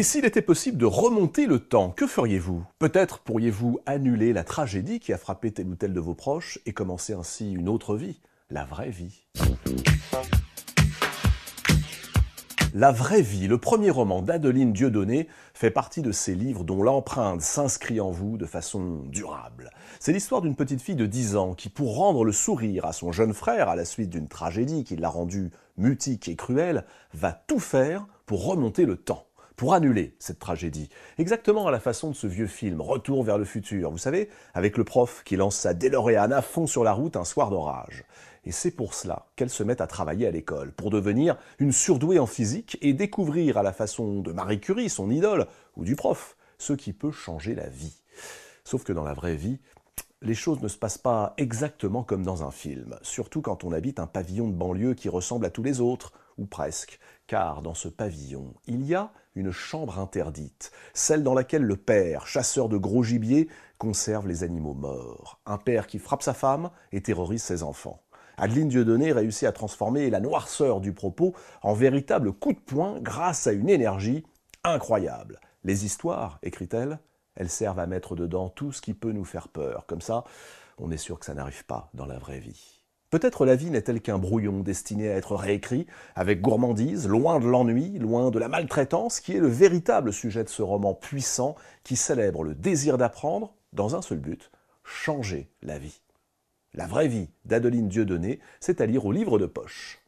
Et s'il était possible de remonter le temps, que feriez-vous? Peut-être pourriez-vous annuler la tragédie qui a frappé tel ou tel de vos proches et commencer ainsi une autre vie, la vraie vie. La vraie vie, le premier roman d'Adeline Dieudonné, fait partie de ces livres dont l'empreinte s'inscrit en vous de façon durable. C'est l'histoire d'une petite fille de 10 ans qui, pour rendre le sourire à son jeune frère à la suite d'une tragédie qui l'a rendu mutique et cruelle, va tout faire pour remonter le temps pour annuler cette tragédie. Exactement à la façon de ce vieux film, Retour vers le futur, vous savez, avec le prof qui lance sa DeLorean à fond sur la route un soir d'orage. Et c'est pour cela qu'elle se met à travailler à l'école, pour devenir une surdouée en physique et découvrir à la façon de Marie Curie, son idole, ou du prof, ce qui peut changer la vie. Sauf que dans la vraie vie, les choses ne se passent pas exactement comme dans un film, surtout quand on habite un pavillon de banlieue qui ressemble à tous les autres, ou presque, car dans ce pavillon, il y a une chambre interdite, celle dans laquelle le père, chasseur de gros gibier, conserve les animaux morts, un père qui frappe sa femme et terrorise ses enfants. Adeline Dieudonné réussit à transformer la noirceur du propos en véritable coup de poing grâce à une énergie incroyable. Les histoires, écrit-elle, elles servent à mettre dedans tout ce qui peut nous faire peur. Comme ça, on est sûr que ça n'arrive pas dans la vraie vie. Peut-être la vie n'est-elle qu'un brouillon destiné à être réécrit avec gourmandise, loin de l'ennui, loin de la maltraitance, qui est le véritable sujet de ce roman puissant qui célèbre le désir d'apprendre dans un seul but, changer la vie. La vraie vie d'Adeline Dieudonné, c'est à lire au livre de poche.